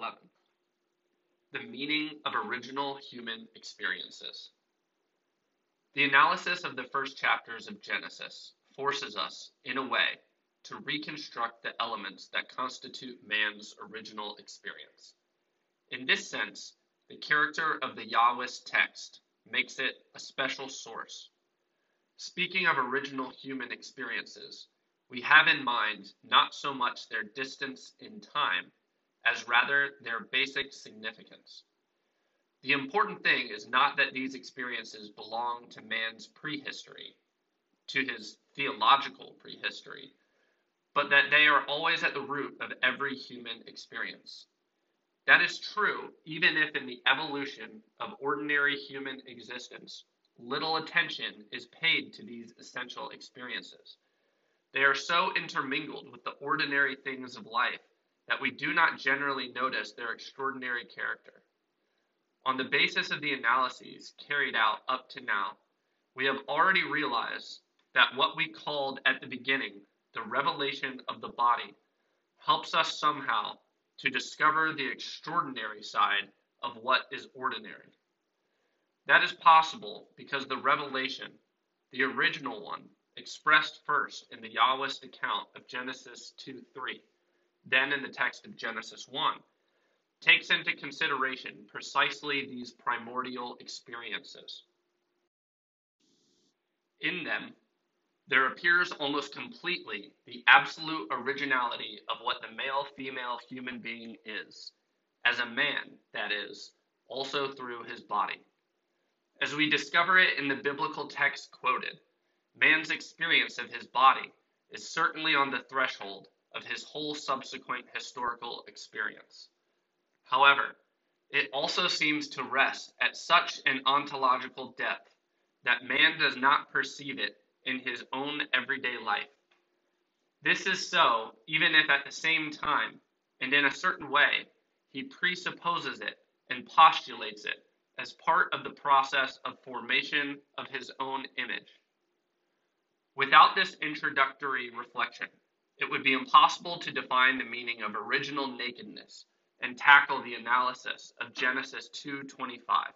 11. The meaning of original human experiences. The analysis of the first chapters of Genesis forces us, in a way, to reconstruct the elements that constitute man's original experience. In this sense, the character of the Yahwist text makes it a special source. Speaking of original human experiences, we have in mind not so much their distance in time as rather their basic significance. The important thing is not that these experiences belong to man's prehistory, to his theological prehistory, but that they are always at the root of every human experience. That is true even if in the evolution of ordinary human existence, little attention is paid to these essential experiences. They are so intermingled with the ordinary things of life that we do not generally notice their extraordinary character. On the basis of the analyses carried out up to now, we have already realized that what we called at the beginning the revelation of the body helps us somehow to discover the extraordinary side of what is ordinary. That is possible because the revelation, the original one, expressed first in the Yahwist account of Genesis 2 3, then in the text of Genesis 1, takes into consideration precisely these primordial experiences. In them, there appears almost completely the absolute originality of what the male female human being is, as a man, that is, also through his body. As we discover it in the biblical text quoted, man's experience of his body is certainly on the threshold of his whole subsequent historical experience. However, it also seems to rest at such an ontological depth that man does not perceive it in his own everyday life. This is so even if at the same time, and in a certain way, he presupposes it and postulates it as part of the process of formation of his own image. Without this introductory reflection, it would be impossible to define the meaning of original nakedness and tackle the analysis of Genesis 2:25,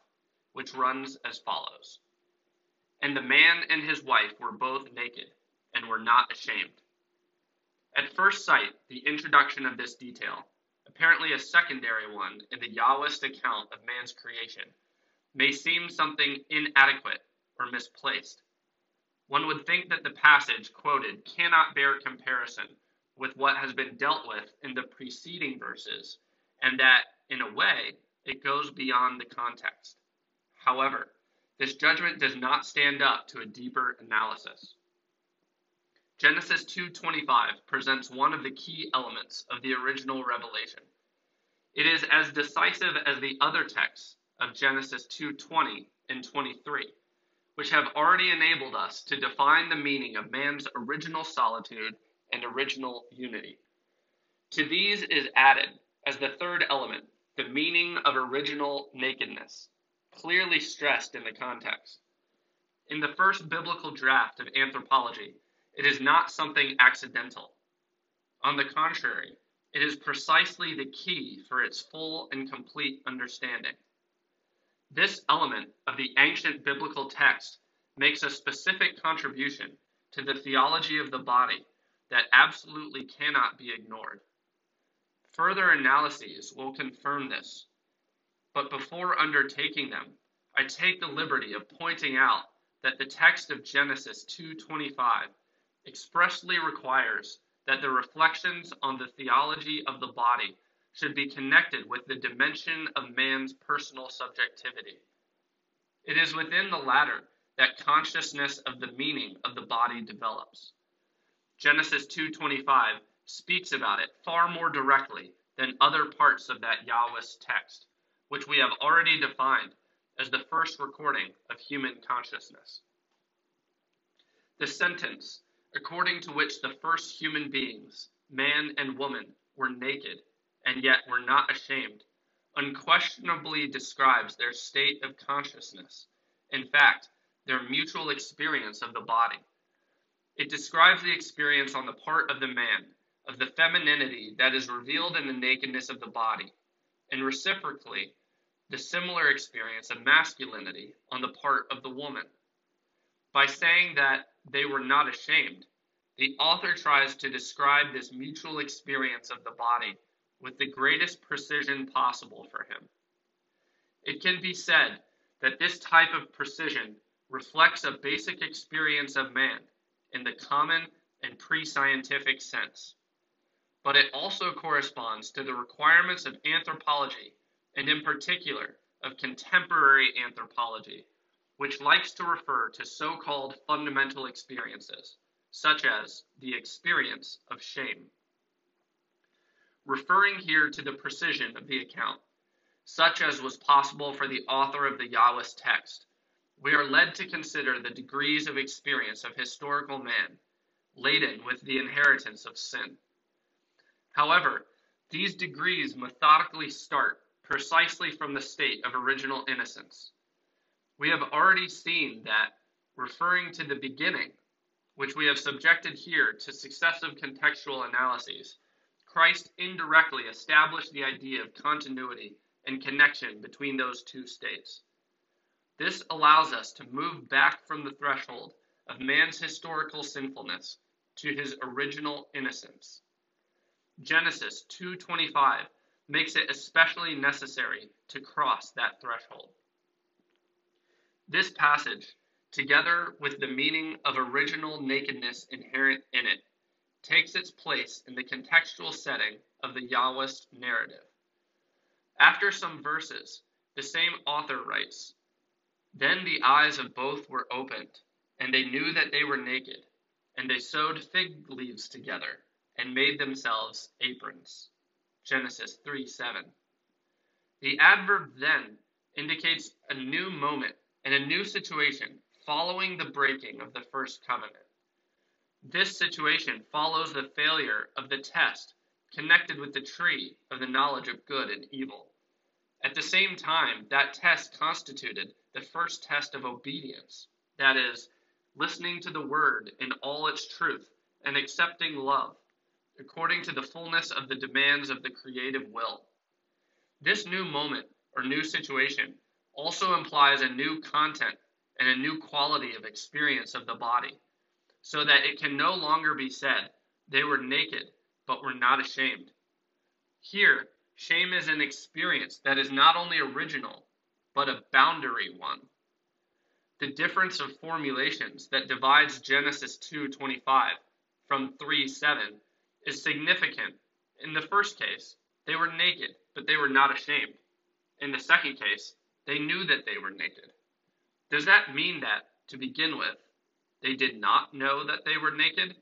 which runs as follows. And the man and his wife were both naked and were not ashamed. At first sight, the introduction of this detail, apparently a secondary one in the Yahwist account of man's creation, may seem something inadequate or misplaced. One would think that the passage quoted cannot bear comparison with what has been dealt with in the preceding verses, and that, in a way, it goes beyond the context. However, this judgment does not stand up to a deeper analysis. Genesis 2:25 presents one of the key elements of the original revelation. It is as decisive as the other texts of Genesis 2:20 and 23, which have already enabled us to define the meaning of man's original solitude and original unity. To these is added as the third element the meaning of original nakedness clearly stressed in the context. In the first biblical draft of anthropology, it is not something accidental. On the contrary, it is precisely the key for its full and complete understanding. This element of the ancient biblical text makes a specific contribution to the theology of the body that absolutely cannot be ignored. Further analyses will confirm this but before undertaking them, I take the liberty of pointing out that the text of Genesis 2:25 expressly requires that the reflections on the theology of the body should be connected with the dimension of man's personal subjectivity. It is within the latter that consciousness of the meaning of the body develops. Genesis 2:25 speaks about it far more directly than other parts of that Yahwist text which we have already defined as the first recording of human consciousness. The sentence, according to which the first human beings, man and woman, were naked and yet were not ashamed, unquestionably describes their state of consciousness, in fact, their mutual experience of the body. It describes the experience on the part of the man of the femininity that is revealed in the nakedness of the body and reciprocally, the similar experience of masculinity on the part of the woman. By saying that they were not ashamed, the author tries to describe this mutual experience of the body with the greatest precision possible for him. It can be said that this type of precision reflects a basic experience of man in the common and pre scientific sense. But it also corresponds to the requirements of anthropology, and in particular of contemporary anthropology, which likes to refer to so called fundamental experiences, such as the experience of shame. Referring here to the precision of the account, such as was possible for the author of the Yahwist text, we are led to consider the degrees of experience of historical man, laden with the inheritance of sin. However, these degrees methodically start precisely from the state of original innocence. We have already seen that, referring to the beginning, which we have subjected here to successive contextual analyses, Christ indirectly established the idea of continuity and connection between those two states. This allows us to move back from the threshold of man's historical sinfulness to his original innocence. Genesis 2:25 makes it especially necessary to cross that threshold. This passage, together with the meaning of original nakedness inherent in it, takes its place in the contextual setting of the Yahwist narrative. After some verses, the same author writes, Then the eyes of both were opened, and they knew that they were naked, and they sewed fig leaves together, and made themselves aprons. Genesis 3 7. The adverb then indicates a new moment and a new situation following the breaking of the first covenant. This situation follows the failure of the test connected with the tree of the knowledge of good and evil. At the same time, that test constituted the first test of obedience, that is, listening to the word in all its truth and accepting love, according to the fullness of the demands of the creative will. This new moment or new situation also implies a new content and a new quality of experience of the body, so that it can no longer be said, they were naked, but were not ashamed. Here, shame is an experience that is not only original, but a boundary one. The difference of formulations that divides Genesis 2:25 from 3:7 is significant. In the first case, they were naked, but they were not ashamed. In the second case, they knew that they were naked. Does that mean that, to begin with, they did not know that they were naked,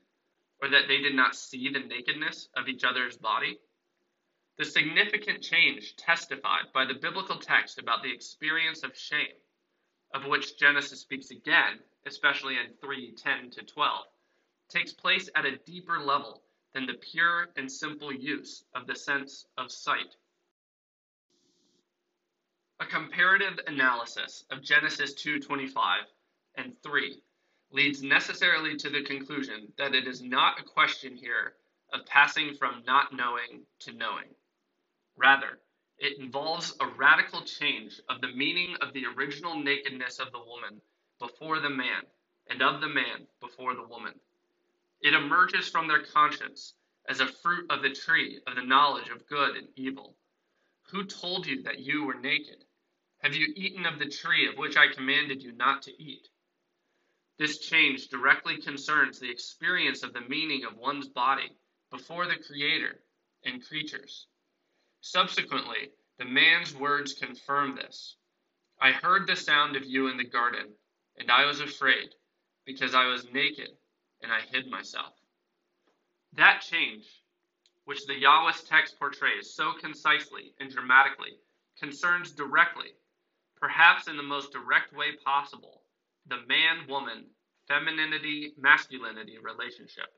or that they did not see the nakedness of each other's body? The significant change testified by the biblical text about the experience of shame, of which Genesis speaks again, especially in 3 10 to 12, takes place at a deeper level than the pure and simple use of the sense of sight. A comparative analysis of Genesis 2:25 and 3 leads necessarily to the conclusion that it is not a question here of passing from not knowing to knowing. Rather, it involves a radical change of the meaning of the original nakedness of the woman before the man and of the man before the woman. It emerges from their conscience as a fruit of the tree of the knowledge of good and evil. Who told you that you were naked? Have you eaten of the tree of which I commanded you not to eat? This change directly concerns the experience of the meaning of one's body before the Creator and creatures. Subsequently, the man's words confirm this. I heard the sound of you in the garden, and I was afraid, because I was naked, and I hid myself. That change, which the Yahwist text portrays so concisely and dramatically, concerns directly perhaps in the most direct way possible, the man woman, femininity masculinity relationship.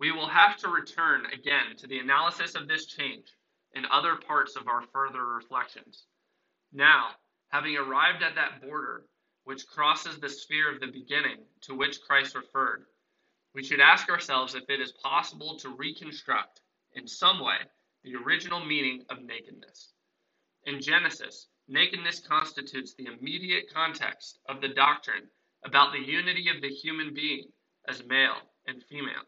We will have to return again to the analysis of this change in other parts of our further reflections. Now, having arrived at that border which crosses the sphere of the beginning to which Christ referred, we should ask ourselves if it is possible to reconstruct, in some way, the original meaning of nakedness In Genesis, nakedness constitutes the immediate context of the doctrine about the unity of the human being as male and female.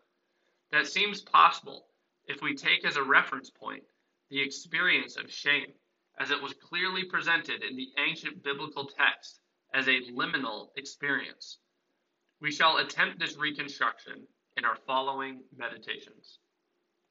That seems possible if we take as a reference point the experience of shame, as it was clearly presented in the ancient biblical text as a liminal experience. We shall attempt this reconstruction in our following meditations.